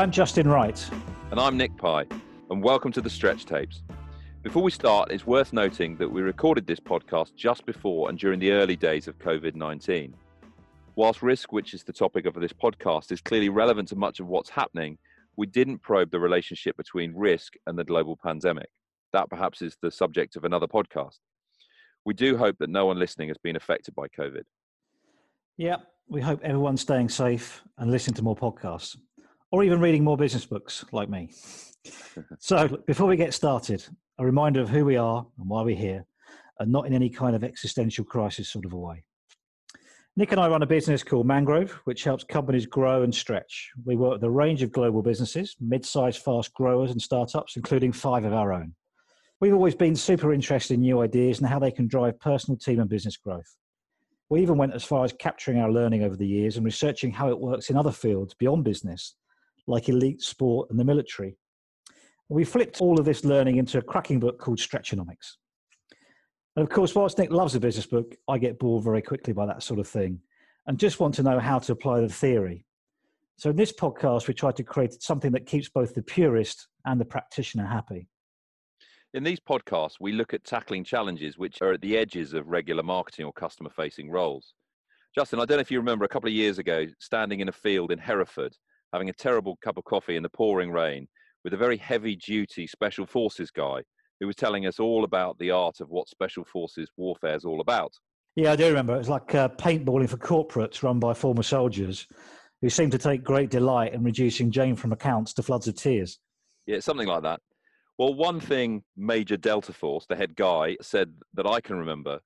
I'm Justin Wright. And I'm Nick Pye, and welcome to the Stretch Tapes. Before we start, it's worth noting that we recorded this podcast just before and during the early days of COVID 19. Whilst risk, which is the topic of this podcast, is clearly relevant to much of what's happening, we didn't probe the relationship between risk and the global pandemic. That perhaps is the subject of another podcast. We do hope that no one listening has been affected by COVID. Yeah, we hope everyone's staying safe and listening to more podcasts or even reading more business books like me. so, before we get started, a reminder of who we are and why we're here, and not in any kind of existential crisis sort of a way. Nick and I run a business called Mangrove, which helps companies grow and stretch. We work with a range of global businesses, mid sized fast growers, and startups, including five of our own. We've always been super interested in new ideas and how they can drive personal team and business growth. We even went as far as capturing our learning over the years and researching how it works in other fields beyond business, like elite sport and the military. We flipped all of this learning into a cracking book called Stretchonomics. And of course, whilst Nick loves a business book, I get bored very quickly by that sort of thing and just want to know how to apply the theory. So, in this podcast, we try to create something that keeps both the purist and the practitioner happy. In these podcasts, we look at tackling challenges which are at the edges of regular marketing or customer facing roles. Justin, I don't know if you remember a couple of years ago, standing in a field in Hereford, having a terrible cup of coffee in the pouring rain with a very heavy duty special forces guy who was telling us all about the art of what special forces warfare is all about. Yeah, I do remember. It was like uh, paintballing for corporates run by former soldiers who seemed to take great delight in reducing Jane from accounts to floods of tears. Yeah, something like that. Well, one thing Major Delta Force, the head guy, said that I can remember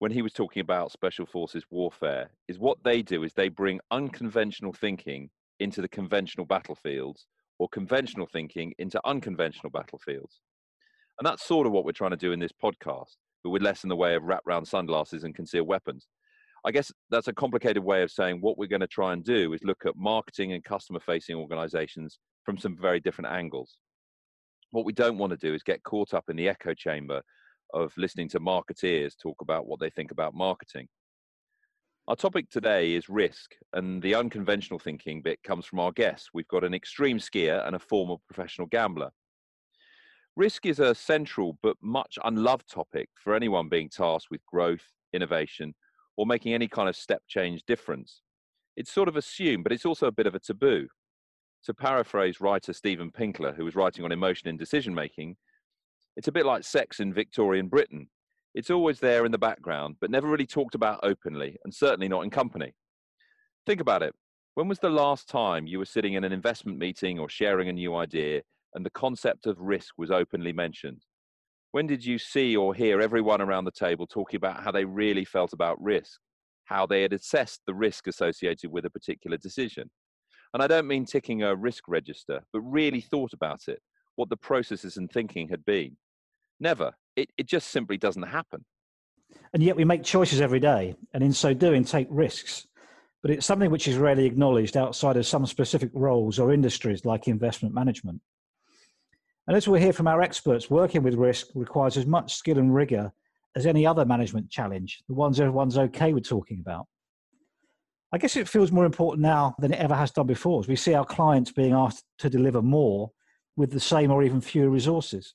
when he was talking about special forces warfare is what they do is they bring unconventional thinking into the conventional battlefields or conventional thinking into unconventional battlefields. And that's sort of what we're trying to do in this podcast, but with less in the way of wrap round sunglasses and concealed weapons. I guess that's a complicated way of saying what we're going to try and do is look at marketing and customer facing organizations from some very different angles. What we don't want to do is get caught up in the echo chamber of listening to marketeers talk about what they think about marketing. Our topic today is risk, and the unconventional thinking bit comes from our guests. We've got an extreme skier and a former professional gambler. Risk is a central but much unloved topic for anyone being tasked with growth, innovation, or making any kind of step change difference. It's sort of assumed, but it's also a bit of a taboo. To paraphrase writer Steven Pinker, who was writing on emotion in decision making, it's a bit like sex in Victorian Britain. It's always there in the background, but never really talked about openly, and certainly not in company. Think about it. When was the last time you were sitting in an investment meeting or sharing a new idea and the concept of risk was openly mentioned? When did you see or hear everyone around the table talking about how they really felt about risk, how they had assessed the risk associated with a particular decision? And I don't mean ticking a risk register, but really thought about it, what the processes and thinking had been. Never. It, it just simply doesn't happen. And yet we make choices every day, and in so doing, take risks. But it's something which is rarely acknowledged outside of some specific roles or industries like investment management. And as we'll hear from our experts, working with risk requires as much skill and rigor as any other management challenge, the ones everyone's okay with talking about. I guess it feels more important now than it ever has done before as we see our clients being asked to deliver more with the same or even fewer resources.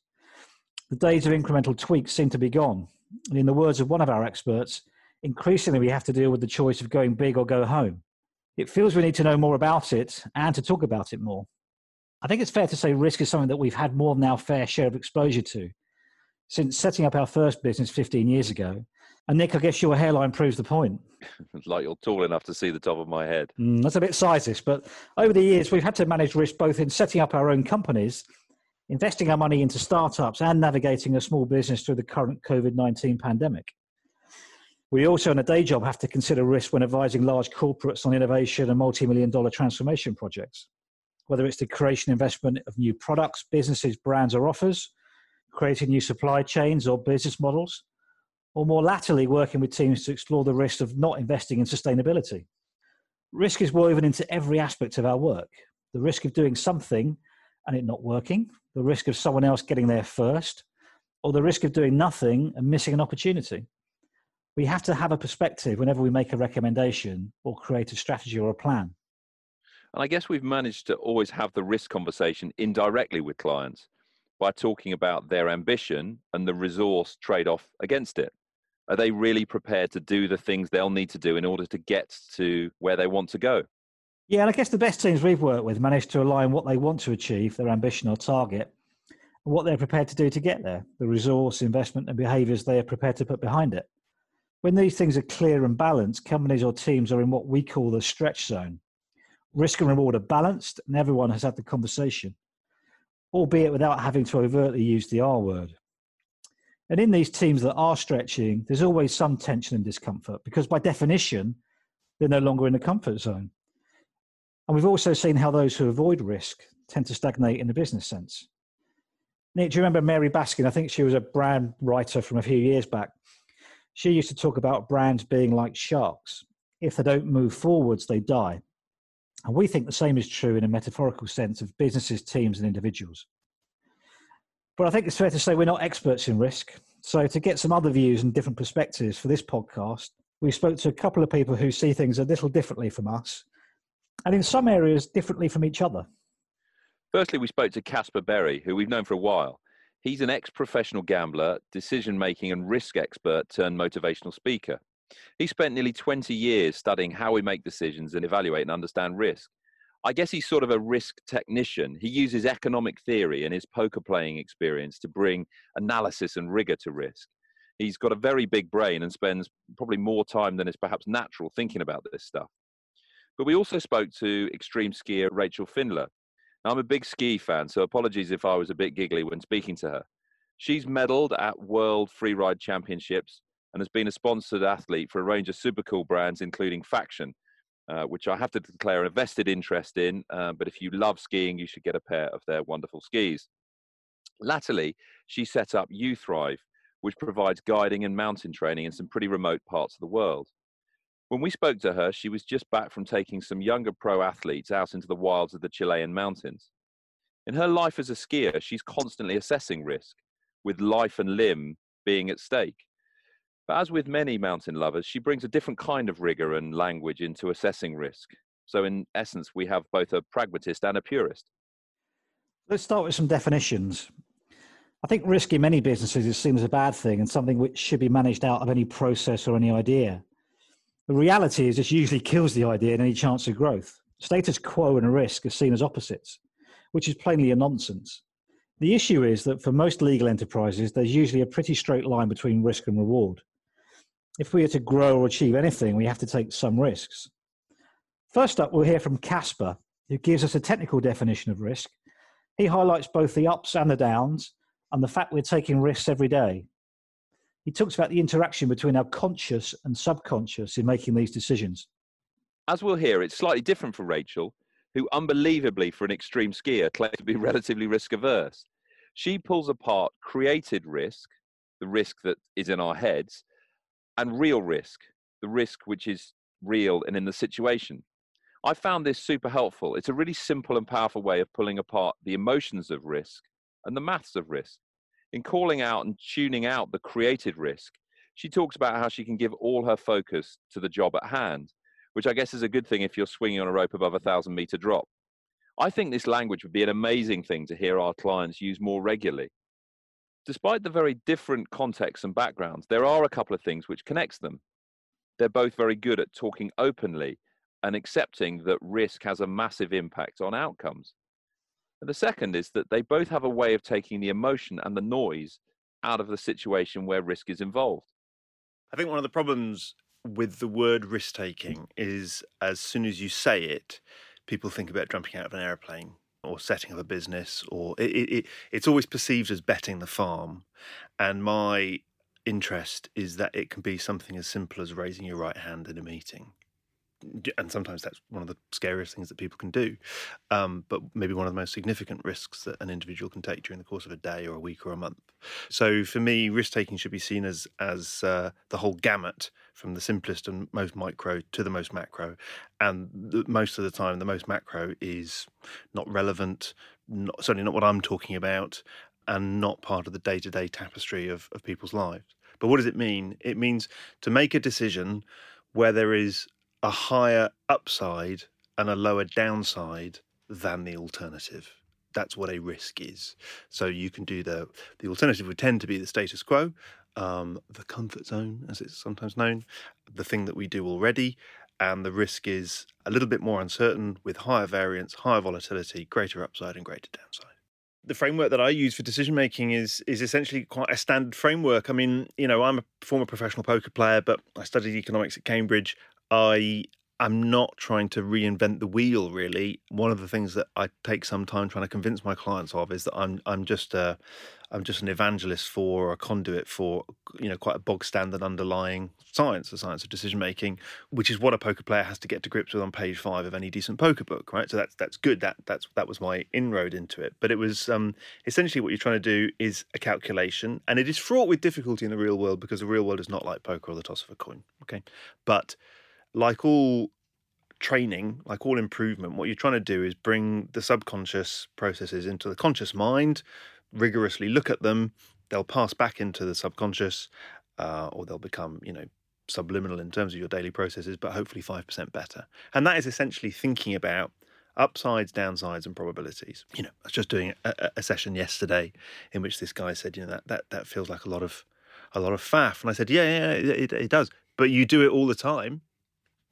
The days of incremental tweaks seem to be gone. And in the words of one of our experts, increasingly we have to deal with the choice of going big or go home. It feels we need to know more about it and to talk about it more. I think it's fair to say risk is something that we've had more than our fair share of exposure to. Since setting up our first business 15 years ago, and Nick, I guess your hairline proves the point. like you're tall enough to see the top of my head. Mm, that's a bit sizist, but over the years, we've had to manage risk both in setting up our own companies, investing our money into startups, and navigating a small business through the current COVID 19 pandemic. We also, in a day job, have to consider risk when advising large corporates on innovation and multi million dollar transformation projects, whether it's the creation investment of new products, businesses, brands, or offers, creating new supply chains or business models or more latterly, working with teams to explore the risk of not investing in sustainability. Risk is woven into every aspect of our work the risk of doing something and it not working, the risk of someone else getting there first, or the risk of doing nothing and missing an opportunity. We have to have a perspective whenever we make a recommendation or create a strategy or a plan. And I guess we've managed to always have the risk conversation indirectly with clients by talking about their ambition and the resource trade off against it. Are they really prepared to do the things they'll need to do in order to get to where they want to go? Yeah, and I guess the best teams we've worked with manage to align what they want to achieve, their ambition or target, and what they're prepared to do to get there, the resource, investment, and behaviours they are prepared to put behind it. When these things are clear and balanced, companies or teams are in what we call the stretch zone. Risk and reward are balanced, and everyone has had the conversation, albeit without having to overtly use the R word. And in these teams that are stretching, there's always some tension and discomfort because, by definition, they're no longer in the comfort zone. And we've also seen how those who avoid risk tend to stagnate in the business sense. Nick, do you remember Mary Baskin? I think she was a brand writer from a few years back. She used to talk about brands being like sharks. If they don't move forwards, they die. And we think the same is true in a metaphorical sense of businesses, teams, and individuals. But I think it's fair to say we're not experts in risk. So, to get some other views and different perspectives for this podcast, we spoke to a couple of people who see things a little differently from us, and in some areas, differently from each other. Firstly, we spoke to Caspar Berry, who we've known for a while. He's an ex professional gambler, decision making and risk expert turned motivational speaker. He spent nearly 20 years studying how we make decisions and evaluate and understand risk. I guess he's sort of a risk technician. He uses economic theory and his poker playing experience to bring analysis and rigor to risk. He's got a very big brain and spends probably more time than is perhaps natural thinking about this stuff. But we also spoke to extreme skier Rachel Findler. Now, I'm a big ski fan, so apologies if I was a bit giggly when speaking to her. She's medaled at World Freeride Championships and has been a sponsored athlete for a range of super cool brands, including Faction, uh, which I have to declare a vested interest in. Uh, but if you love skiing, you should get a pair of their wonderful skis. Latterly, she set up Uthrive, which provides guiding and mountain training in some pretty remote parts of the world. When we spoke to her, she was just back from taking some younger pro athletes out into the wilds of the Chilean mountains. In her life as a skier, she's constantly assessing risk, with life and limb being at stake. But as with many mountain lovers, she brings a different kind of rigor and language into assessing risk. So, in essence, we have both a pragmatist and a purist. Let's start with some definitions. I think risk in many businesses is seen as a bad thing and something which should be managed out of any process or any idea. The reality is, this usually kills the idea and any chance of growth. Status quo and risk are seen as opposites, which is plainly a nonsense. The issue is that for most legal enterprises, there's usually a pretty straight line between risk and reward if we are to grow or achieve anything, we have to take some risks. First up, we'll hear from Caspar, who gives us a technical definition of risk. He highlights both the ups and the downs and the fact we're taking risks every day. He talks about the interaction between our conscious and subconscious in making these decisions. As we'll hear, it's slightly different for Rachel, who unbelievably for an extreme skier claims to be relatively risk averse. She pulls apart created risk, the risk that is in our heads, and real risk, the risk which is real and in the situation. I found this super helpful. It's a really simple and powerful way of pulling apart the emotions of risk and the maths of risk. In calling out and tuning out the created risk, she talks about how she can give all her focus to the job at hand, which I guess is a good thing if you're swinging on a rope above a thousand meter drop. I think this language would be an amazing thing to hear our clients use more regularly despite the very different contexts and backgrounds, there are a couple of things which connects them. They're both very good at talking openly and accepting that risk has a massive impact on outcomes. And the second is that they both have a way of taking the emotion and the noise out of the situation where risk is involved. I think one of the problems with the word risk taking is as soon as you say it, people think about jumping out of an airplane or setting up a business, or it, it, it's always perceived as betting the farm. And my interest is that it can be something as simple as raising your right hand in a meeting. And sometimes that's one of the scariest things that people can do, um, but maybe one of the most significant risks that an individual can take during the course of a day or a week or a month. So for me, risk taking should be seen as as uh, the whole gamut from the simplest and most micro to the most macro. And the, most of the time, the most macro is not relevant, not, certainly not what I'm talking about, and not part of the day to day tapestry of, of people's lives. But what does it mean? It means to make a decision where there is a higher upside and a lower downside than the alternative. That's what a risk is. So you can do the the alternative would tend to be the status quo, um, the comfort zone, as it's sometimes known, the thing that we do already, and the risk is a little bit more uncertain with higher variance, higher volatility, greater upside, and greater downside the framework that I use for decision making is is essentially quite a standard framework. I mean, you know, I'm a former professional poker player, but I studied economics at Cambridge. I I'm not trying to reinvent the wheel. Really, one of the things that I take some time trying to convince my clients of is that I'm I'm just a I'm just an evangelist for a conduit for you know quite a bog standard underlying science, the science of decision making, which is what a poker player has to get to grips with on page five of any decent poker book, right? So that's that's good. That that's that was my inroad into it. But it was um, essentially what you're trying to do is a calculation, and it is fraught with difficulty in the real world because the real world is not like poker or the toss of a coin. Okay, but like all training, like all improvement, what you're trying to do is bring the subconscious processes into the conscious mind, rigorously look at them. They'll pass back into the subconscious, uh, or they'll become, you know, subliminal in terms of your daily processes, but hopefully 5% better. And that is essentially thinking about upsides, downsides, and probabilities. You know, I was just doing a, a, session yesterday in which this guy said, you know, that, that, that feels like a lot of a lot of faff. And I said, yeah, yeah, it, it does. But you do it all the time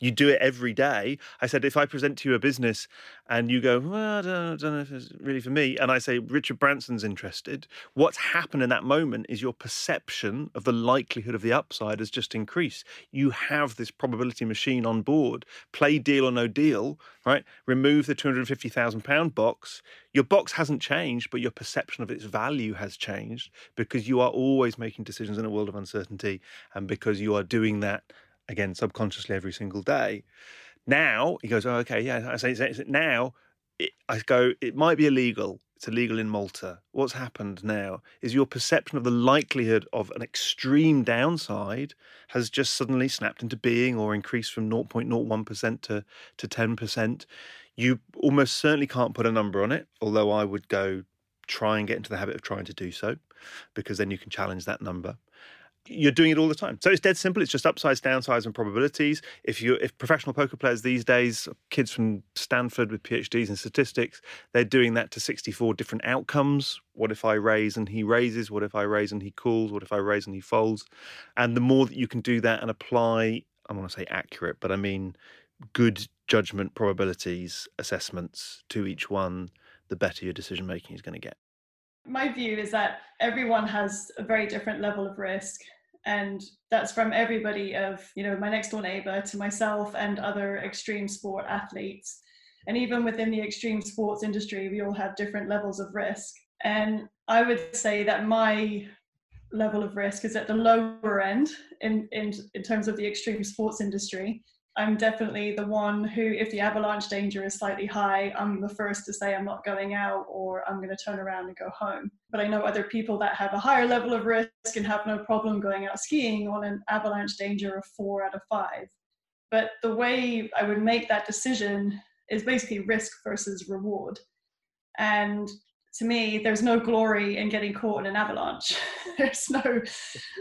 you do it every day. I said, if I present to you a business and you go, well, I don't, I don't, know if it's really for me, and I say, Richard Branson's interested, what's happened in that moment is your perception of the likelihood of the upside has just increased. You have this probability machine on board. Play deal or no deal, right? Remove the £250,000 box. Your box hasn't changed, but your perception of its value has changed because you are always making decisions in a world of uncertainty and because you are doing that again subconsciously every single day. Now he goes, oh, okay, yeah. I say, now it, I go, it might be illegal. It's illegal in Malta. What's happened now is your perception of the likelihood of an extreme downside has just suddenly snapped into being or increased from 0.01% to, to 10%. You almost certainly can't put a number on it, although I would go try and get into the habit of trying to do so because then you can challenge that number you're doing it all the time. So it's dead simple. It's just upsides, downsides, and probabilities. If you if professional poker players these days, kids from Stanford with PhDs in statistics, they're doing that to 64 different outcomes. What if I raise and he raises? What if I raise and he calls? What if I raise and he folds? And the more that you can do that and apply, I want to say accurate, but I mean good judgment probabilities assessments to each one, the better your decision making is going to get my view is that everyone has a very different level of risk and that's from everybody of you know my next door neighbor to myself and other extreme sport athletes. And even within the extreme sports industry we all have different levels of risk. And i would say that my level of risk is at the lower end in in, in terms of the extreme sports industry I'm definitely the one who, if the avalanche danger is slightly high, I'm the first to say I'm not going out or I'm going to turn around and go home. But I know other people that have a higher level of risk and have no problem going out skiing on an avalanche danger of four out of five. But the way I would make that decision is basically risk versus reward. And to me, there's no glory in getting caught in an avalanche. there's no,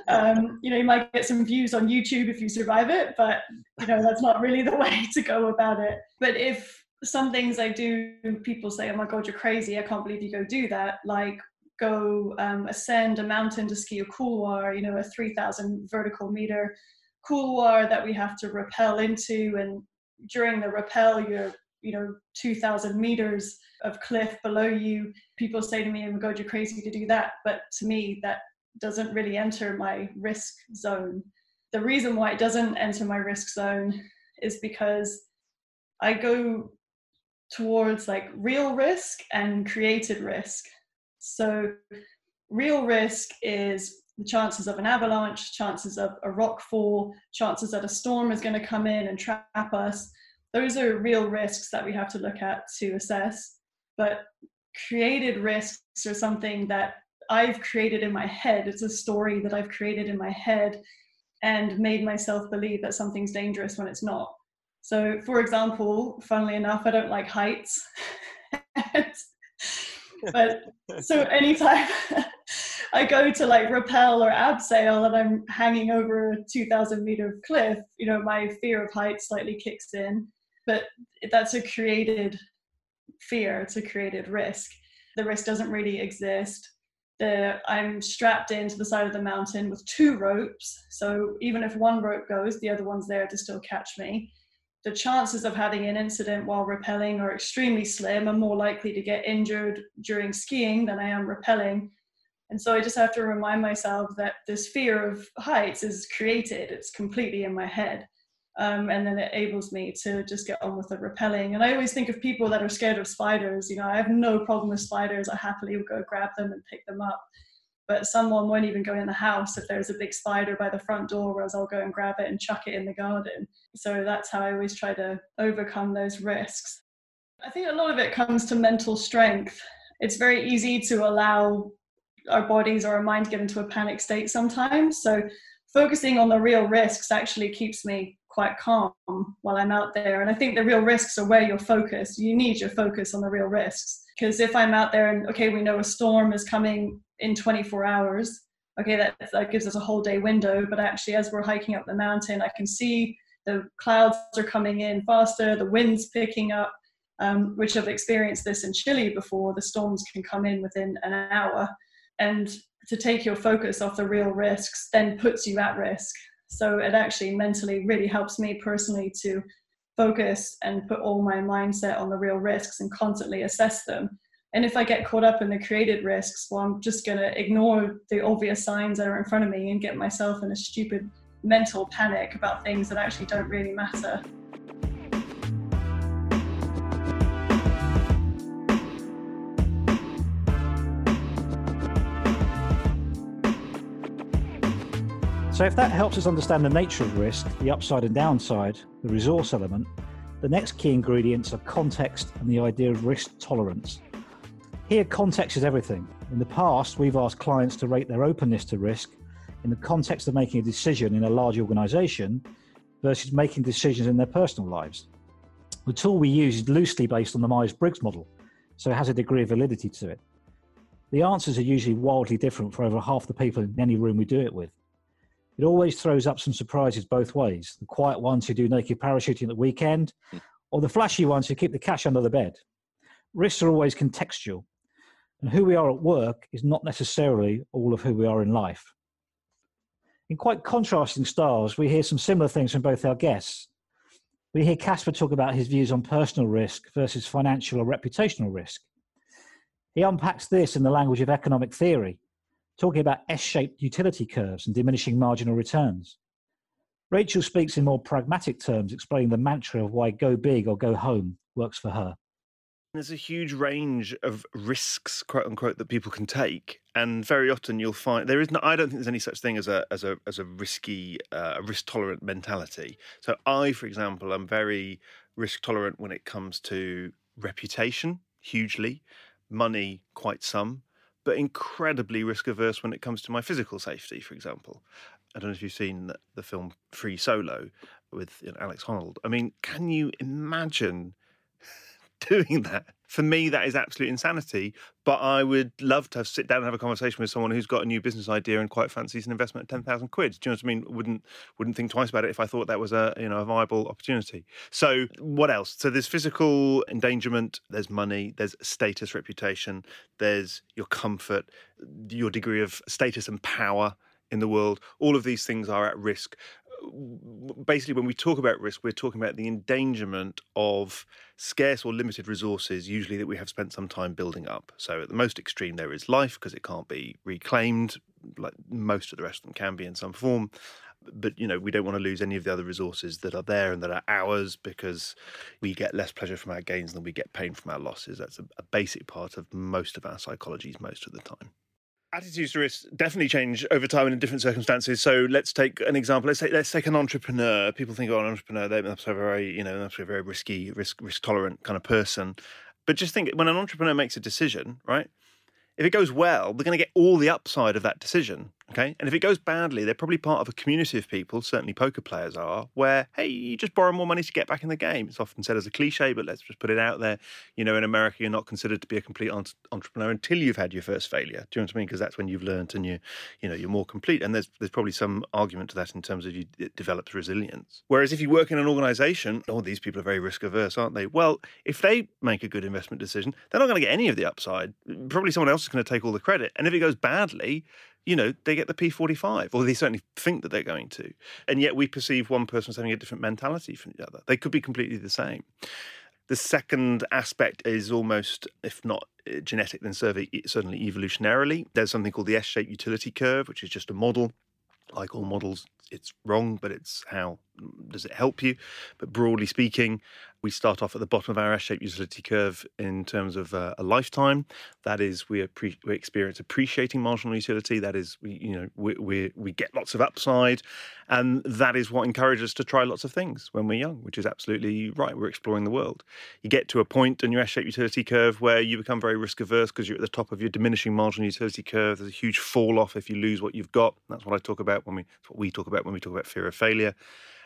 um, you know, you might get some views on YouTube if you survive it, but you know that's not really the way to go about it. But if some things I do, people say, "Oh my God, you're crazy! I can't believe you go do that." Like go um, ascend a mountain to ski a couloir, you know, a 3,000 vertical meter couloir that we have to rappel into, and during the rappel, you're you know 2,000 meters of cliff below you. People say to me, "Oh my God, you're crazy to do that," but to me, that doesn't really enter my risk zone. The reason why it doesn't enter my risk zone is because I go towards like real risk and created risk. So, real risk is the chances of an avalanche, chances of a rock fall, chances that a storm is going to come in and trap us. Those are real risks that we have to look at to assess but created risks are something that I've created in my head. It's a story that I've created in my head and made myself believe that something's dangerous when it's not. So, for example, funnily enough, I don't like heights. but so anytime I go to like rappel or abseil and I'm hanging over a 2000 meter cliff, you know, my fear of heights slightly kicks in but that's a created fear, it's a created risk. The risk doesn't really exist. The, I'm strapped into the side of the mountain with two ropes, so even if one rope goes, the other one's there to still catch me. The chances of having an incident while rappelling are extremely slim. I'm more likely to get injured during skiing than I am rappelling. And so I just have to remind myself that this fear of heights is created, it's completely in my head. Um, and then it enables me to just get on with the rappelling. And I always think of people that are scared of spiders. You know, I have no problem with spiders. I happily will go grab them and pick them up. But someone won't even go in the house if there's a big spider by the front door, whereas I'll go and grab it and chuck it in the garden. So that's how I always try to overcome those risks. I think a lot of it comes to mental strength. It's very easy to allow our bodies or our mind get into a panic state sometimes. So focusing on the real risks actually keeps me quite calm while I'm out there. And I think the real risks are where you're focused. You need your focus on the real risks. Because if I'm out there and, okay, we know a storm is coming in 24 hours, okay, that, that gives us a whole day window. But actually, as we're hiking up the mountain, I can see the clouds are coming in faster, the wind's picking up, um, which I've experienced this in Chile before. The storms can come in within an hour. And to take your focus off the real risks then puts you at risk. So it actually mentally really helps me personally to focus and put all my mindset on the real risks and constantly assess them. And if I get caught up in the created risks, well, I'm just going to ignore the obvious signs that are in front of me and get myself in a stupid mental panic about things that actually don't really matter. So, if that helps us understand the nature of risk, the upside and downside, the resource element, the next key ingredients are context and the idea of risk tolerance. Here, context is everything. In the past, we've asked clients to rate their openness to risk in the context of making a decision in a large organization versus making decisions in their personal lives. The tool we use is loosely based on the Myers Briggs model, so it has a degree of validity to it. The answers are usually wildly different for over half the people in any room we do it with. It always throws up some surprises both ways the quiet ones who do naked parachuting at the weekend, hmm. or the flashy ones who keep the cash under the bed. Risks are always contextual, and who we are at work is not necessarily all of who we are in life. In quite contrasting styles, we hear some similar things from both our guests. We hear Caspar talk about his views on personal risk versus financial or reputational risk. He unpacks this in the language of economic theory talking about S-shaped utility curves and diminishing marginal returns. Rachel speaks in more pragmatic terms, explaining the mantra of why go big or go home works for her. There's a huge range of risks, quote unquote, that people can take, and very often you'll find there is no. I don't think there's any such thing as a as a as a risky, uh, a risk tolerant mentality. So I, for example, am very risk tolerant when it comes to reputation, hugely, money, quite some, but incredibly risk averse when it comes to my physical safety, for example. I don't know if you've seen the, film Free Solo with you know, Alex Honnold. I mean, can you imagine doing that. For me, that is absolute insanity. But I would love to have, sit down and have a conversation with someone who's got a new business idea and quite fancies an investment at ten thousand quid. Do you know what I mean? Wouldn't wouldn't think twice about it if I thought that was a you know a viable opportunity. So what else? So there's physical endangerment. There's money. There's status, reputation. There's your comfort, your degree of status and power in the world. All of these things are at risk basically, when we talk about risk, we're talking about the endangerment of scarce or limited resources, usually that we have spent some time building up. So, at the most extreme, there is life because it can't be reclaimed, like most of the rest of them can be in some form. But you know, we don't want to lose any of the other resources that are there and that are ours because we get less pleasure from our gains than we get pain from our losses. That's a, a basic part of most of our psychologies most of the time attitudes to risk definitely change over time and in different circumstances. So let's take an example. Let's take let's take an entrepreneur. People think, oh, an entrepreneur, they must a very, you know, be a very risky, risk risk tolerant kind of person. But just think, when an entrepreneur makes a decision, right? If it goes well, they're going to get all the upside of that decision. Okay. And if it goes badly, they're probably part of a community of people, certainly poker players are, where, hey, you just borrow more money to get back in the game. It's often said as a cliche, but let's just put it out there. You know, in America, you're not considered to be a complete entrepreneur until you've had your first failure. Do you know what I mean? Because that's when you've learned and you, you know, you're more complete. And there's there's probably some argument to that in terms of you, it develops resilience. Whereas if you work in an organization, oh, these people are very risk averse, aren't they? Well, if they make a good investment decision, they're not going to get any of the upside. Probably someone else is going to take all the credit. And if it goes badly, you know, they get the P45, or they certainly think that they're going to. And yet we perceive one person as having a different mentality from the other. They could be completely the same. The second aspect is almost, if not uh, genetic, then certainly evolutionarily. There's something called the S shaped utility curve, which is just a model. Like all models, it's wrong, but it's how does it help you? But broadly speaking, we start off at the bottom of our S-shaped utility curve in terms of uh, a lifetime. That is, we, appre- we experience appreciating marginal utility. That is, we you know we, we we get lots of upside, and that is what encourages us to try lots of things when we're young, which is absolutely right. We're exploring the world. You get to a point in your S-shaped utility curve where you become very risk averse because you're at the top of your diminishing marginal utility curve. There's a huge fall off if you lose what you've got. That's what I talk about when we. That's what we talk about when we talk about fear of failure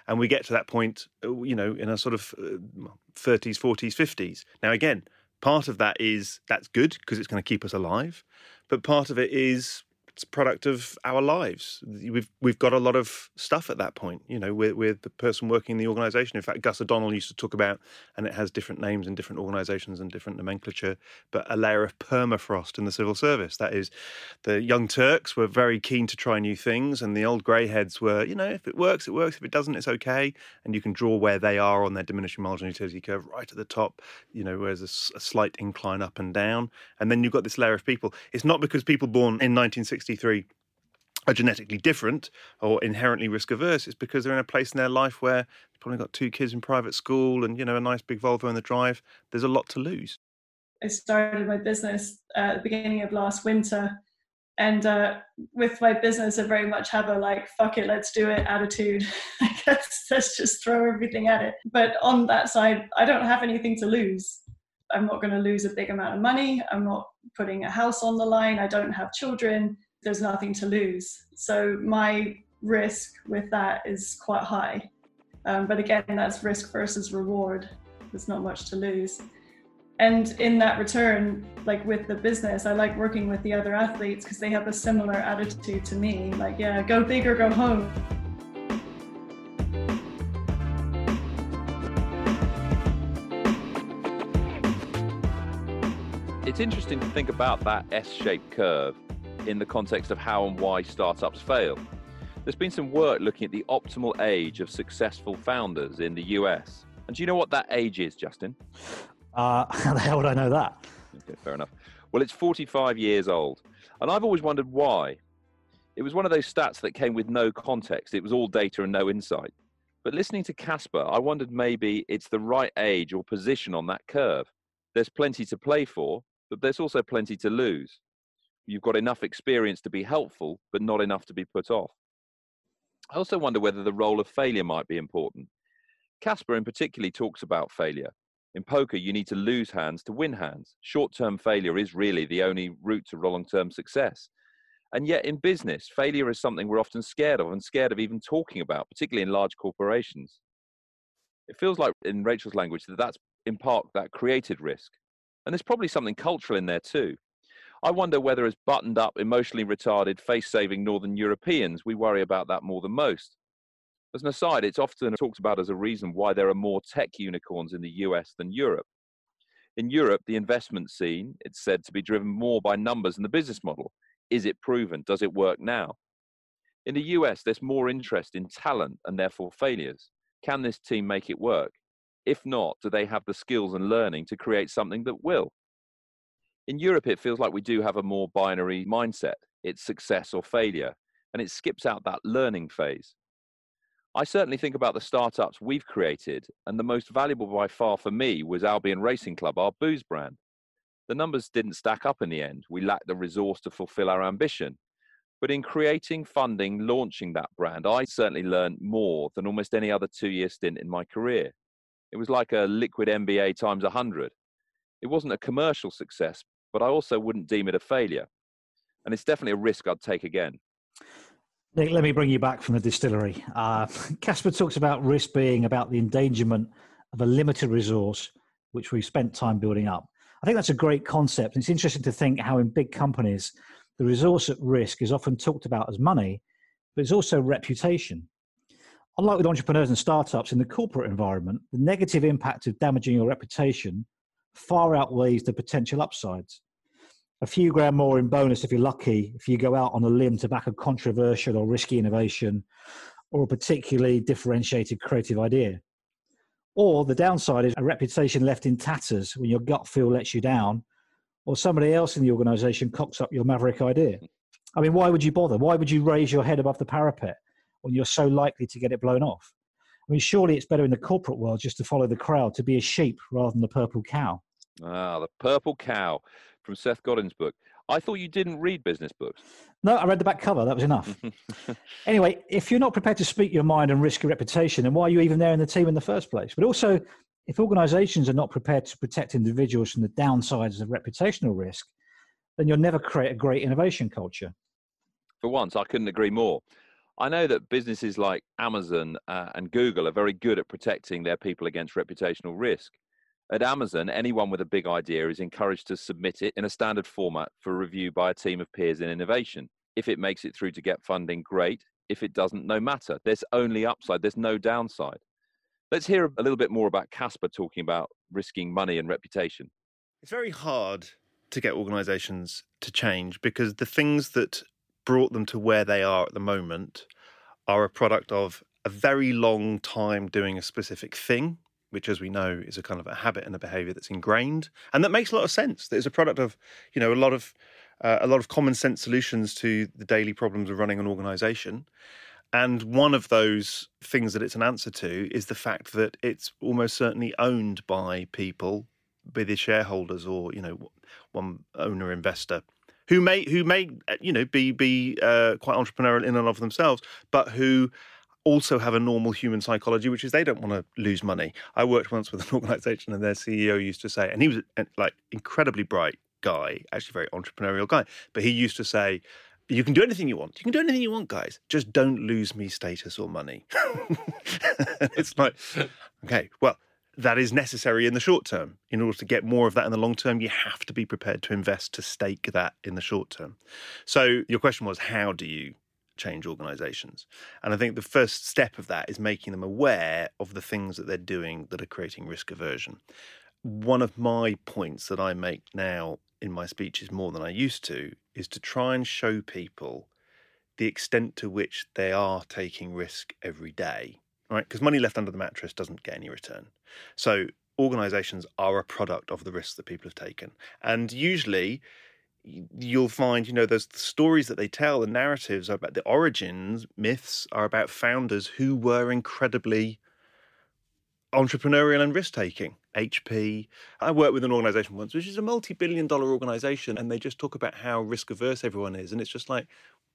and we get to that point, uh, you know, in a sort of uh, 30s, 40s, 50s. Now, again, part of that is that's good because it's going to keep us alive, but part of it is product of our lives. We've we've got a lot of stuff at that point. You know, with with the person working in the organisation. In fact, Gus O'Donnell used to talk about, and it has different names in different organisations and different nomenclature, but a layer of permafrost in the civil service. That is, the young Turks were very keen to try new things, and the old greyheads were, you know, if it works, it works. If it doesn't, it's okay. And you can draw where they are on their diminishing marginal utility curve, right at the top. You know, where there's a, a slight incline up and down, and then you've got this layer of people. It's not because people born in 1960 63 are genetically different or inherently risk averse, it's because they're in a place in their life where they've probably got two kids in private school and, you know, a nice big Volvo in the drive. There's a lot to lose. I started my business at the beginning of last winter. And uh, with my business, I very much have a like, fuck it, let's do it attitude. I guess let's just throw everything at it. But on that side, I don't have anything to lose. I'm not going to lose a big amount of money. I'm not putting a house on the line. I don't have children. There's nothing to lose. So my risk with that is quite high. Um, but again, that's risk versus reward. There's not much to lose. And in that return, like with the business, I like working with the other athletes because they have a similar attitude to me. Like, yeah, go big or go home. it's interesting to think about that S shaped curve in the context of how and why startups fail. There's been some work looking at the optimal age of successful founders in the US. And do you know what that age is, Justin? Uh, how the hell would I know that? Okay, fair enough. Well, it's 45 years old. And I've always wondered why. It was one of those stats that came with no context, it was all data and no insight. But listening to Caspar, I wondered maybe it's the right age or position on that curve. There's plenty to play for, but there's also plenty to lose. You've got enough experience to be helpful, but not enough to be put off. I also wonder whether the role of failure might be important. Caspar, in particular, talks about failure. In poker, you need to lose hands to win hands. Short term failure is really the only route to long term success. And yet, in business, failure is something we're often scared of and scared of even talking about, particularly in large corporations. It feels like, in Rachel's language, that that's in part that created risk. And there's probably something cultural in there too. I wonder whether, as buttoned up, emotionally retarded, face saving Northern Europeans, we worry about that more than most. As an aside, it's often talked about as a reason why there are more tech unicorns in the US than Europe. In Europe, the investment scene, it's said to be driven more by numbers than the business model. Is it proven? Does it work now? In the US, there's more interest in talent and therefore failures. Can this team make it work? If not, do they have the skills and learning to create something that will? In Europe, it feels like we do have a more binary mindset. It's success or failure, and it skips out that learning phase. I certainly think about the startups we've created, and the most valuable by far for me was Albion Racing Club, our booze brand. The numbers didn't stack up in the end. We lacked the resource to fulfill our ambition. But in creating, funding, launching that brand, I certainly learned more than almost any other two year stint in my career. It was like a liquid MBA times 100. It wasn't a commercial success, but I also wouldn't deem it a failure. And it's definitely a risk I'd take again. Nick, let me bring you back from the distillery. Uh, talks about risk being about the endangerment of a limited resource, which we've spent time building up. I think that's a great concept. It's interesting to think how in big companies, the resource at risk is often talked about as money, but it's also reputation. Unlike with entrepreneurs and startups in the corporate environment, the negative impact of damaging your reputation far outweighs the potential upsides. A few grand more in bonus if you're lucky, if you go out on a limb to back a controversial or risky innovation or a particularly differentiated creative idea. Or the downside is a reputation left in tatters when your gut feel lets you down, or somebody else in the organization cocks up your maverick idea. I mean, why would you bother? Why would you raise your head above the parapet when you're so likely to get it blown off? I mean, surely it's better in the corporate world just to follow the crowd, to be a sheep rather than the purple cow. Ah, the purple cow from Seth Godin's book. I thought you didn't read business books. No, I read the back cover. That was enough. anyway, if you're not prepared to speak your mind and risk your reputation, then why are you even there in the team in the first place? But also, if organizations are not prepared to protect individuals from the downsides of reputational risk, then you'll never create a great innovation culture. For once, I couldn't agree more. I know that businesses like Amazon uh, and Google are very good at protecting their people against reputational risk. At Amazon, anyone with a big idea is encouraged to submit it in a standard format for review by a team of peers in innovation. If it makes it through to get funding, great. If it doesn't, no matter. There's only upside, there's no downside. Let's hear a little bit more about Caspar talking about risking money and reputation. It's very hard to get organizations to change because the things that brought them to where they are at the moment are a product of a very long time doing a specific thing which, as we know, is a kind of a habit and a behaviour that's ingrained, and that makes a lot of sense. That is a product of, you know, a lot of uh, a lot of common sense solutions to the daily problems of running an organisation. And one of those things that it's an answer to is the fact that it's almost certainly owned by people, be they shareholders or you know one owner investor, who may who may uh, you know be be uh, quite entrepreneurial in and of themselves, but who also have a normal human psychology, which is they don't want to lose money. I worked once with an organization, and their CEO used to say, and he was like incredibly bright guy, actually very entrepreneurial guy, but he used to say, you can do anything you want. You can do anything you want, guys. Just don't lose me status or money. it's like, okay, well, that is necessary in the short term. In order to get more of that in the long term, you have to be prepared to invest to stake that in the short term. So, your question was, how do you change organizations. And I think the first step of that is making them aware of the things that they're doing that are creating risk aversion. One of my points that I make now in my speeches more than I used to is to try and show people the extent to which they are taking risk every day, right? Because money left under the mattress doesn't get any return. So organizations are a product of the risks that people have taken. And usually you'll find, you know, those stories that they tell, the narratives about the origins, myths are about founders who were incredibly entrepreneurial and risk taking. HP. I worked with an organization once, which is a multi billion dollar organization, and they just talk about how risk averse everyone is. And it's just like,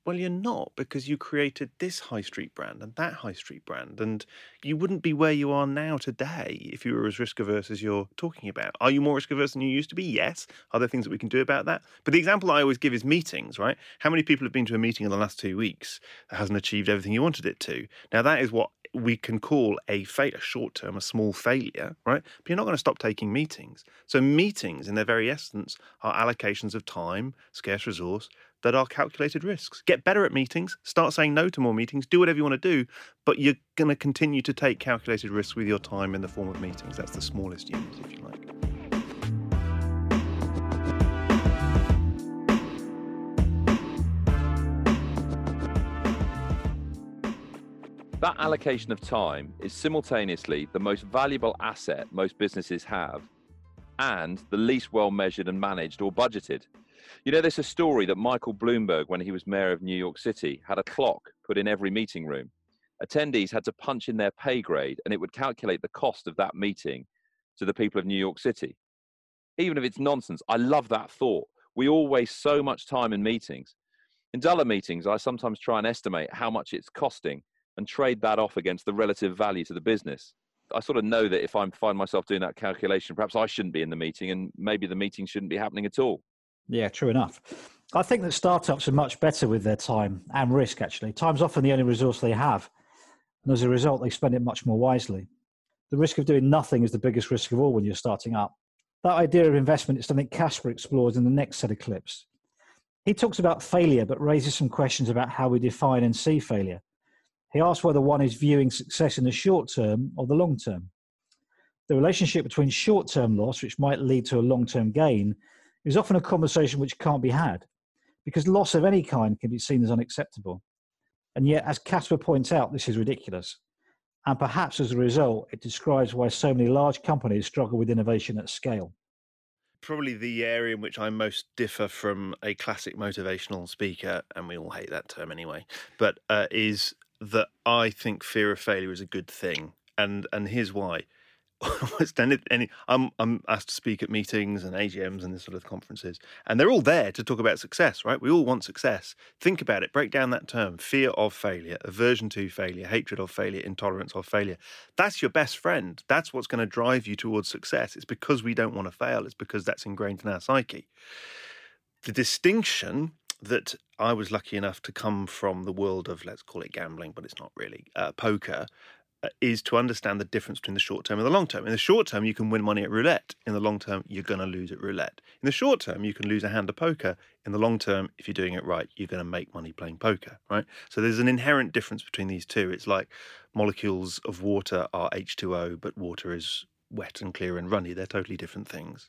well, you're not because you created this high street brand and that high street brand. And you wouldn't be where you are now today if you were as risk averse as you're talking about. Are you more risk averse than you used to be? Yes. Are there things that we can do about that? But the example I always give is meetings, right? How many people have been to a meeting in the last two weeks that hasn't achieved everything you wanted it to? Now, that is what we can call a a short term, a small failure, right? But you're not going to stop taking meetings. So, meetings, in their very essence, are allocations of time, scarce resource that are calculated risks. Get better at meetings, start saying no to more meetings, do whatever you want to do, but you're going to continue to take calculated risks with your time in the form of meetings. That's the smallest unit, if you like. That allocation of time is simultaneously the most valuable asset most businesses have and the least well measured and managed or budgeted. You know, there's a story that Michael Bloomberg, when he was mayor of New York City, had a clock put in every meeting room. Attendees had to punch in their pay grade and it would calculate the cost of that meeting to the people of New York City. Even if it's nonsense, I love that thought. We all waste so much time in meetings. In duller meetings, I sometimes try and estimate how much it's costing and trade that off against the relative value to the business. I sort of know that if I find myself doing that calculation, perhaps I shouldn't be in the meeting and maybe the meeting shouldn't be happening at all. Yeah, true enough. I think that startups are much better with their time and risk, actually. Time's often the only resource they have. And as a result, they spend it much more wisely. The risk of doing nothing is the biggest risk of all when you're starting up. That idea of investment is something Caspar explores in the next set of clips. He talks about failure, but raises some questions about how we define and see failure. He asks whether one is viewing success in the short term or the long term. The relationship between short term loss, which might lead to a long term gain, is often a conversation which can't be had because loss of any kind can be seen as unacceptable. And yet, as Caspar points out, this is ridiculous. And perhaps as a result, it describes why so many large companies struggle with innovation at scale. Probably the area in which I most differ from a classic motivational speaker, and we all hate that term anyway, but uh, is that I think fear of failure is a good thing. And, and here's why almost any, any I'm I'm asked to speak at meetings and AGMs and this sort of conferences, and they're all there to talk about success, right? We all want success. Think about it. Break down that term: fear of failure, aversion to failure, hatred of failure, intolerance of failure. That's your best friend. That's what's going to drive you towards success. It's because we don't want to fail. It's because that's ingrained in our psyche. The distinction that I was lucky enough to come from the world of, let's call it gambling, but it's not really, uh, poker, Uh, is to understand the difference between the short term and the long term. In the short term, you can win money at roulette. In the long term, you're going to lose at roulette. In the short term, you can lose a hand of poker. In the long term, if you're doing it right, you're going to make money playing poker, right? So there's an inherent difference between these two. It's like molecules of water are H2O, but water is wet and clear and runny. They're totally different things.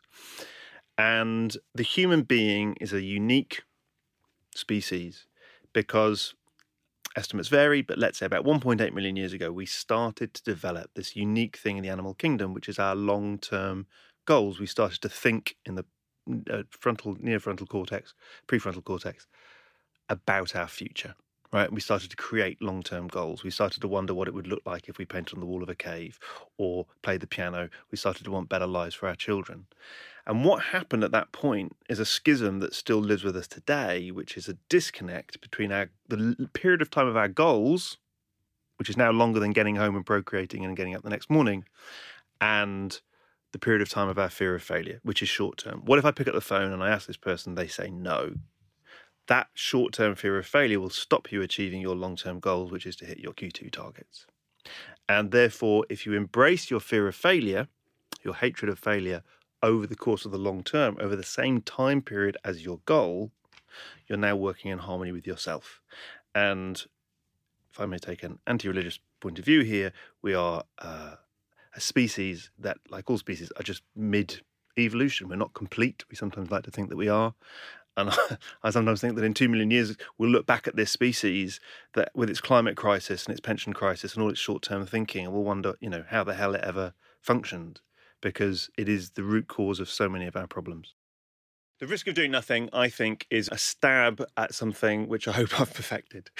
And the human being is a unique species because estimates vary, but let's say about 1.8 million years ago, we started to develop this unique thing in the animal kingdom, which is our long term goals. We started to think in the uh, frontal, near frontal cortex, prefrontal cortex, about our future. Right, we started to create long term goals. We started to wonder what it would look like if we painted on the wall of a cave or played the piano. We started to want better lives for our children. And what happened at that point is a schism that still lives with us today, which is a disconnect between our the period of time of our goals, which is now longer than getting home and procreating and getting up the next morning, and the period of time of our fear of failure, which is short term. What if I pick up the phone and I ask this person, they say no? That short term fear of failure will stop you achieving your long term goals, which is to hit your Q2 targets. And therefore, if you embrace your fear of failure, your hatred of failure, over the course of the long term, over the same time period as your goal, you're now working in harmony with yourself. And if I may take an anti religious point of view here, we are uh, a species that, like all species, are just mid evolution. We're not complete. We sometimes like to think that we are. And I sometimes think that in two million years, we'll look back at this species that with its climate crisis and its pension crisis and all its short term thinking, and we'll wonder, you know, how the hell it ever functioned because it is the root cause of so many of our problems. The risk of doing nothing, I think, is a stab at something which I hope I've perfected,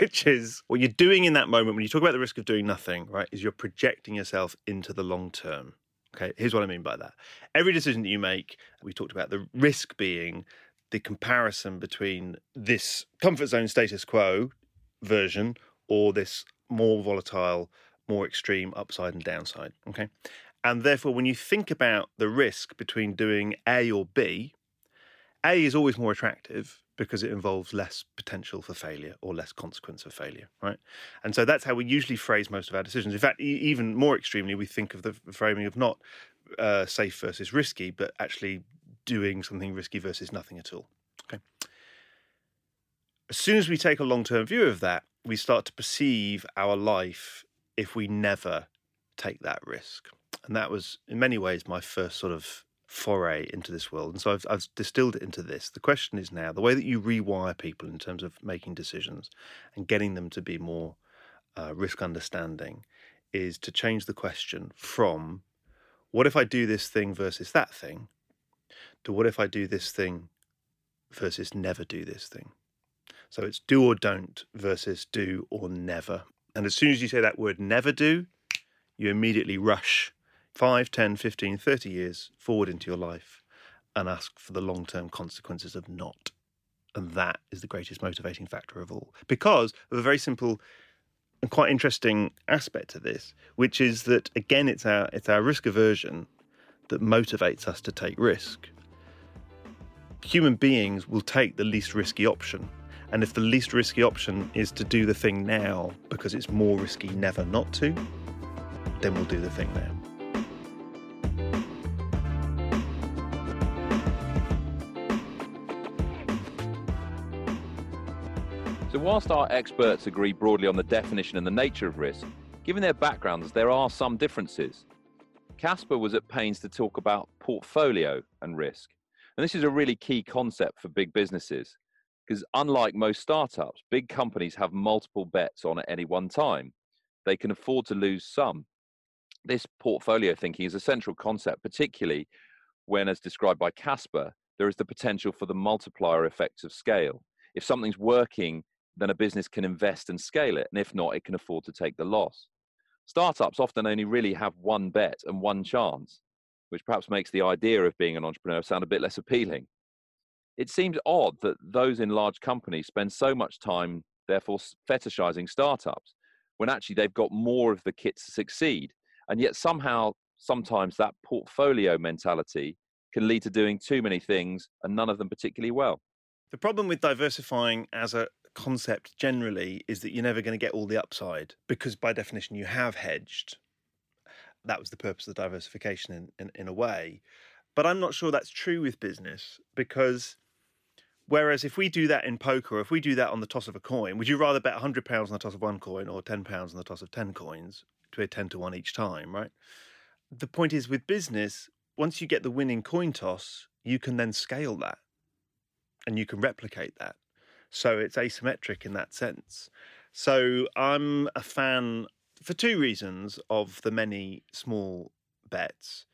which is what you're doing in that moment when you talk about the risk of doing nothing, right? Is you're projecting yourself into the long term. Okay, here's what I mean by that. Every decision that you make, we talked about the risk being the comparison between this comfort zone status quo version or this more volatile, more extreme upside and downside. Okay. And therefore, when you think about the risk between doing A or B, A is always more attractive because it involves less potential for failure or less consequence of failure, right? And so that's how we usually phrase most of our decisions. In fact, even more extremely, we think of the framing of not uh, safe versus risky, but actually doing something risky versus nothing at all. Okay. As soon as we take a long term view of that, we start to perceive our life if we never take that risk and that was in many ways my first sort of foray into this world. And so I've, I've, distilled it into this. The question is now the way that you rewire people in terms of making decisions and getting them to be more uh, risk understanding is to change the question from what if I do this thing versus that thing to what if I do this thing versus never do this thing. So it's do or don't versus do or never. And as soon as you say that word never do, you immediately rush 5, 10, 15, 30 years forward into your life and ask for the long term consequences of not. And that is the greatest motivating factor of all. Because of a very simple and quite interesting aspect to this, which is that again it's our it's our risk aversion that motivates us to take risk. human beings will take the least risky option. And if the least risky option is to do the thing now because it's more risky never not to, then we'll do the thing now. Whilst our experts agree broadly on the definition and the nature of risk, given their backgrounds, there are some differences. Caspar was at pains to talk about portfolio and risk. And this is a really key concept for big businesses because, unlike most startups, big companies have multiple bets on at any one time. They can afford to lose some. This portfolio thinking is a central concept, particularly when, as described by Caspar, there is the potential for the multiplier effects of scale. If something's working then a business can invest and scale it. And if not, it can afford to take the loss. Startups often only really have one bet and one chance, which perhaps makes the idea of being an entrepreneur sound a bit less appealing. It seems odd that those in large companies spend so much time, therefore, fetishizing startups when actually they've got more of the kit to succeed. And yet, somehow, sometimes that portfolio mentality can lead to doing too many things and none of them particularly well. The problem with diversifying as a concept generally is that you're never going to get all the upside because, by definition, you have hedged. That was the purpose of the diversification in, in, in a way. But I'm not sure that's true with business because whereas if we do that in poker, if we do that on the toss of a coin, would you rather bet £100 on the toss of one coin or £10 on the toss of 10 coins to a 10 to 1 each time, right? The point is with business, once you get the winning coin toss, you can then scale that and you can replicate that. So it's asymmetric in that sense. So I'm a fan for two reasons of the many small bets.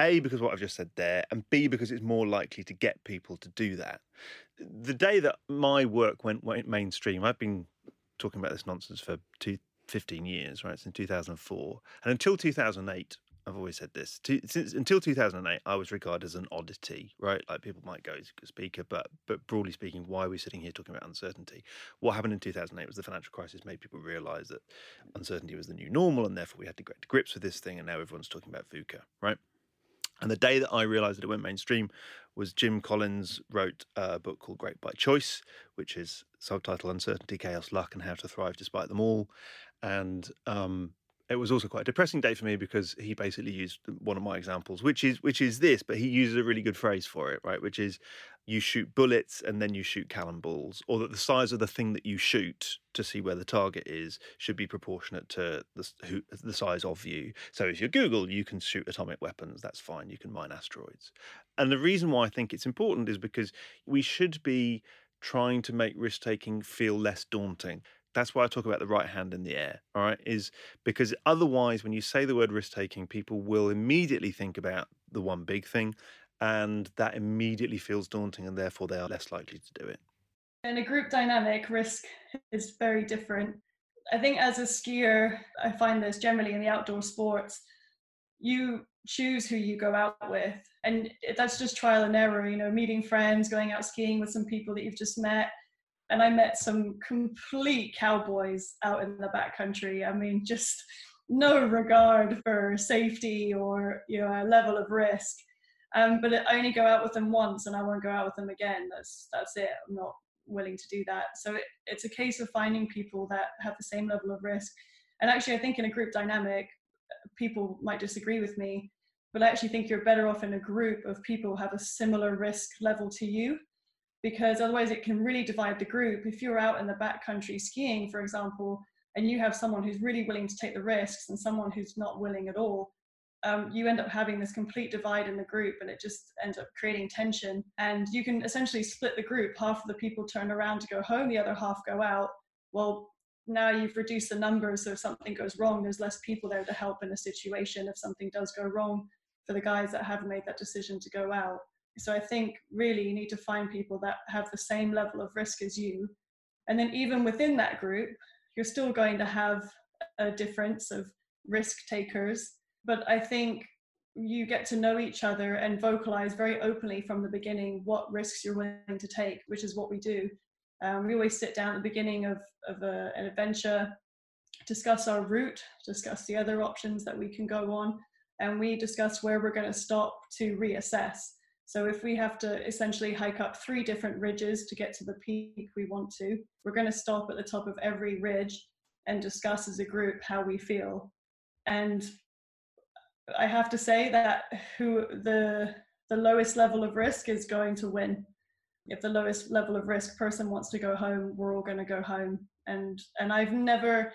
A, because what I've just said there, and B, because it's more likely to get people to do that. The day that my work went, mainstream, I've been talking about this nonsense for two, 15 years, right, since 2004. And until 2008, I've always said this. To, since until 2008, I was regarded as an oddity, right? Like people might go as a speaker, but but broadly speaking, why are we sitting here talking about uncertainty? What happened in 2008 was the financial crisis made people realise that uncertainty was the new normal, and therefore we had to get to grips with this thing. And now everyone's talking about VUCA, right? And the day that I realised that it went mainstream was Jim Collins wrote a book called Great by Choice, which is subtitle Uncertainty, Chaos, Luck, and How to Thrive Despite Them All. And um, it was also quite a depressing day for me because he basically used one of my examples, which is which is this, but he uses a really good phrase for it, right? Which is you shoot bullets and then you shoot cannonballs, or that the size of the thing that you shoot to see where the target is should be proportionate to the who, the size of you. So if you're Google, you can shoot atomic weapons. That's fine. You can mine asteroids. And the reason why I think it's important is because we should be trying to make risk taking feel less daunting that's why I talk about the right hand in the air, all right? Is because otherwise, when you say the word risk taking, people will immediately think about the one big thing, and that immediately feels daunting, and therefore they are less likely to do it. In a group dynamic, risk is very different. I think as a skier, I find this generally in the outdoor sports, you choose who you go out with, and that's just trial and error, you know, meeting friends, going out skiing with some people that you've just met and I met some complete cowboys out in the backcountry. I mean, just no regard for safety or you know a level of risk. Um, but I only go out with them once, and I won't go out with them again. That's that's it. I'm not willing to do that. So it, it's a case of finding people that have the same level of risk. And actually, I think in a group dynamic, people might disagree with me, but I actually think you're better off in a group of people who have a similar risk level to you because otherwise it can really divide the group. If you're out in the backcountry skiing, for example, and you have someone who's really willing to take the risks and someone who's not willing at all, um, you end up having this complete divide in the group and it just ends up creating tension. And you can essentially split the group. Half of the people turn around to go home, the other half go out. Well, now you've reduced the numbers, so if something goes wrong, there's less people there to help in a situation if something does go wrong for the guys that have made that decision to go out. So I think really you need to find people that have the same level of risk as you. And then even within that group, you're still going to have a difference of risk takers. But I think you get to know each other and vocalize very openly from the beginning what risks you're willing to take, which is what we do. Um, we always sit down at the beginning of, of a, an adventure, discuss our route, discuss the other options that we can go on, and we discuss where we're going to stop to reassess. So if we have to essentially hike up three different ridges to get to the peak we want to, we're going to stop at the top of every ridge and discuss as a group how we feel. And I have to say that who the the lowest level of risk is going to win. If the lowest level of risk person wants to go home, we're all going to go home. And and I've never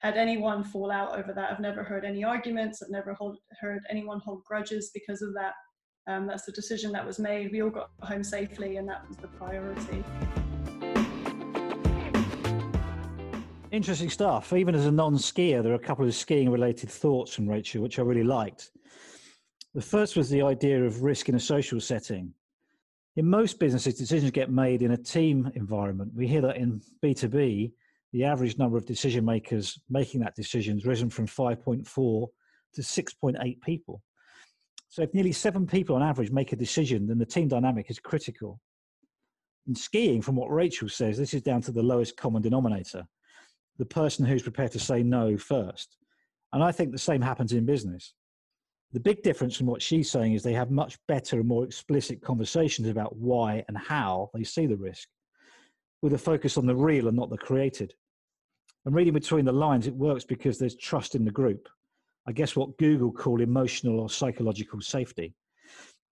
had anyone fall out over that. I've never heard any arguments. I've never hold, heard anyone hold grudges because of that. Um, that's the decision that was made. We all got home safely, and that was the priority. Interesting stuff. Even as a non skier, there are a couple of skiing related thoughts from Rachel, which I really liked. The first was the idea of risk in a social setting. In most businesses, decisions get made in a team environment. We hear that in B2B, the average number of decision makers making that decision has risen from 5.4 to 6.8 people. So if nearly seven people on average make a decision, then the team dynamic is critical. In skiing, from what Rachel says, this is down to the lowest common denominator, the person who's prepared to say no first. And I think the same happens in business. The big difference from what she's saying is they have much better and more explicit conversations about why and how they see the risk, with a focus on the real and not the created. And reading between the lines, it works because there's trust in the group. I guess what Google call emotional or psychological safety.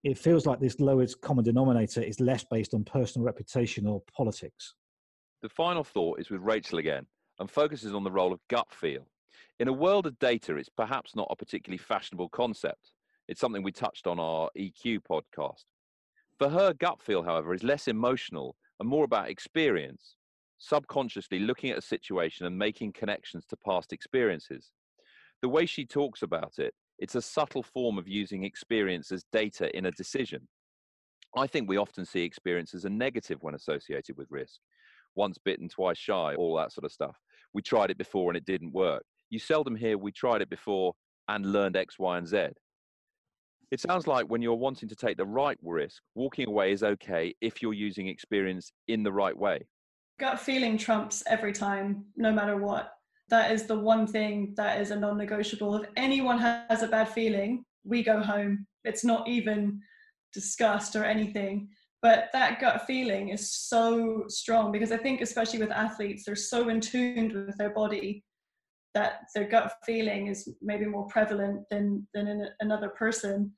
It feels like this lowest common denominator is less based on personal reputation or politics. The final thought is with Rachel again and focuses on the role of gut feel. In a world of data, it's perhaps not a particularly fashionable concept. It's something we touched on our EQ podcast. For her, gut feel, however, is less emotional and more about experience, subconsciously looking at a situation and making connections to past experiences the way she talks about it, it's a subtle form of using experience as data in a decision. I think we often see experience as a negative when associated with risk. Once bitten, twice shy, all that sort of stuff. We tried it before and it didn't work. You seldom hear we tried it before and learned X, Y, and Z. It sounds like when you're wanting to take the right risk, walking away is okay if you're using experience in the right way. Gut feeling trumps every time, no matter what that is the one thing that is a non-negotiable. If anyone has a bad feeling we go home. It's not even discussed or anything. But that gut feeling is so strong because i think especially with athletes they're so in tune with their body that their gut feeling is maybe more prevalent than than in another person.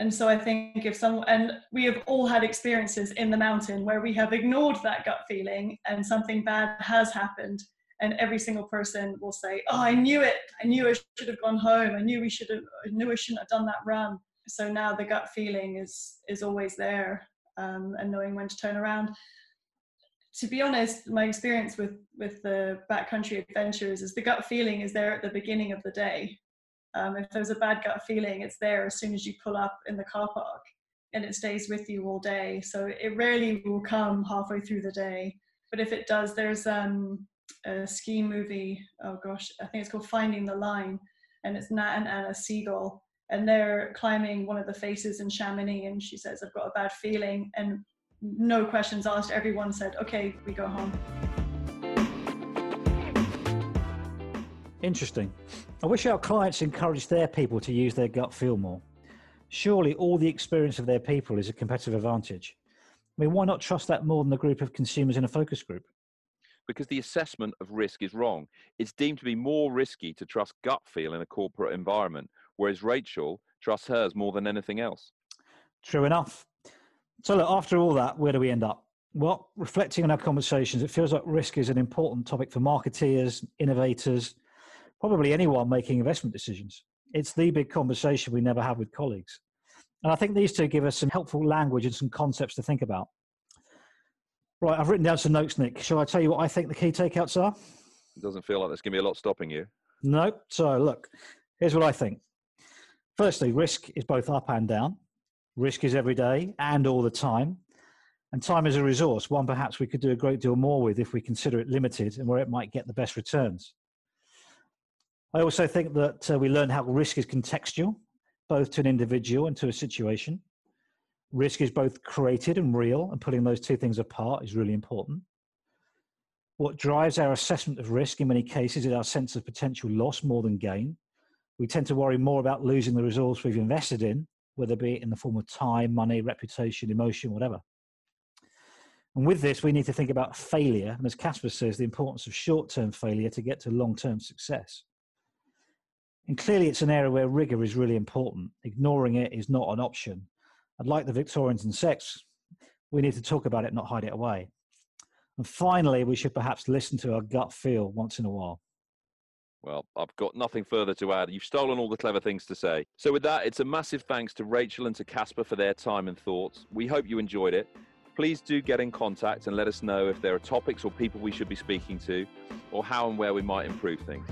And so i think if someone and we have all had experiences in the mountain where we have ignored that gut feeling and something bad has happened and every single person will say, "Oh, I knew it. I knew I should have gone home. I knew we should have. I knew I shouldn't have done that run." So now the gut feeling is is always there, um, and knowing when to turn around. To be honest, my experience with with the backcountry adventures is the gut feeling is there at the beginning of the day. Um, if there's a bad gut feeling, it's there as soon as you pull up in the car park, and it stays with you all day. So it rarely will come halfway through the day. But if it does, there's um, a ski movie. Oh gosh, I think it's called Finding the Line, and it's Nat and Anna Segal, and they're climbing one of the faces in Chamonix, and she says, "I've got a bad feeling," and no questions asked. Everyone said, "Okay, we go home." Interesting. I wish our clients encouraged their people to use their gut feel more. Surely all the experience of their people is a competitive advantage. I mean, why not trust that more than the group of consumers in a focus group? Because the assessment of risk is wrong. It's deemed to be more risky to trust gut feel in a corporate environment, whereas Rachel trusts hers more than anything else. True enough. So, look, after all that, where do we end up? Well, reflecting on our conversations, it feels like risk is an important topic for marketeers, innovators, probably anyone making investment decisions. It's the big conversation we never have with colleagues. And I think these two give us some helpful language and some concepts to think about. Right, I've written down some notes, Nick. Shall I tell you what I think the key takeouts are? It doesn't feel like there's going to be a lot stopping you. No. So, look, here's what I think. Firstly, risk is both up and down. Risk is every day and all the time. And time is a resource, one perhaps we could do a great deal more with if we consider it limited and where it might get the best returns. I also think that uh, we learn how risk is contextual, both to an individual and to a situation. Risk is both created and real, and putting those two things apart is really important. What drives our assessment of risk in many cases is our sense of potential loss more than gain. We tend to worry more about losing the resource we've invested in whether it be in the form of time, money, reputation, emotion, whatever. And with this, we need to think about failure, and as Caspar says, the importance of short term failure to get to long term success. And clearly, it's an area where rigor is really important. Ignoring it is not an option. And like the Victorians and sex, we need to talk about it, not hide it away. And finally, we should perhaps listen to our gut feel once in a while. Well, I've got nothing further to add. You've stolen all the clever things to say. So, with that, it's a massive thanks to Rachel and to Caspar for their time and thoughts. We hope you enjoyed it. Please do get in contact and let us know if there are topics or people we should be speaking to, or how and where we might improve things.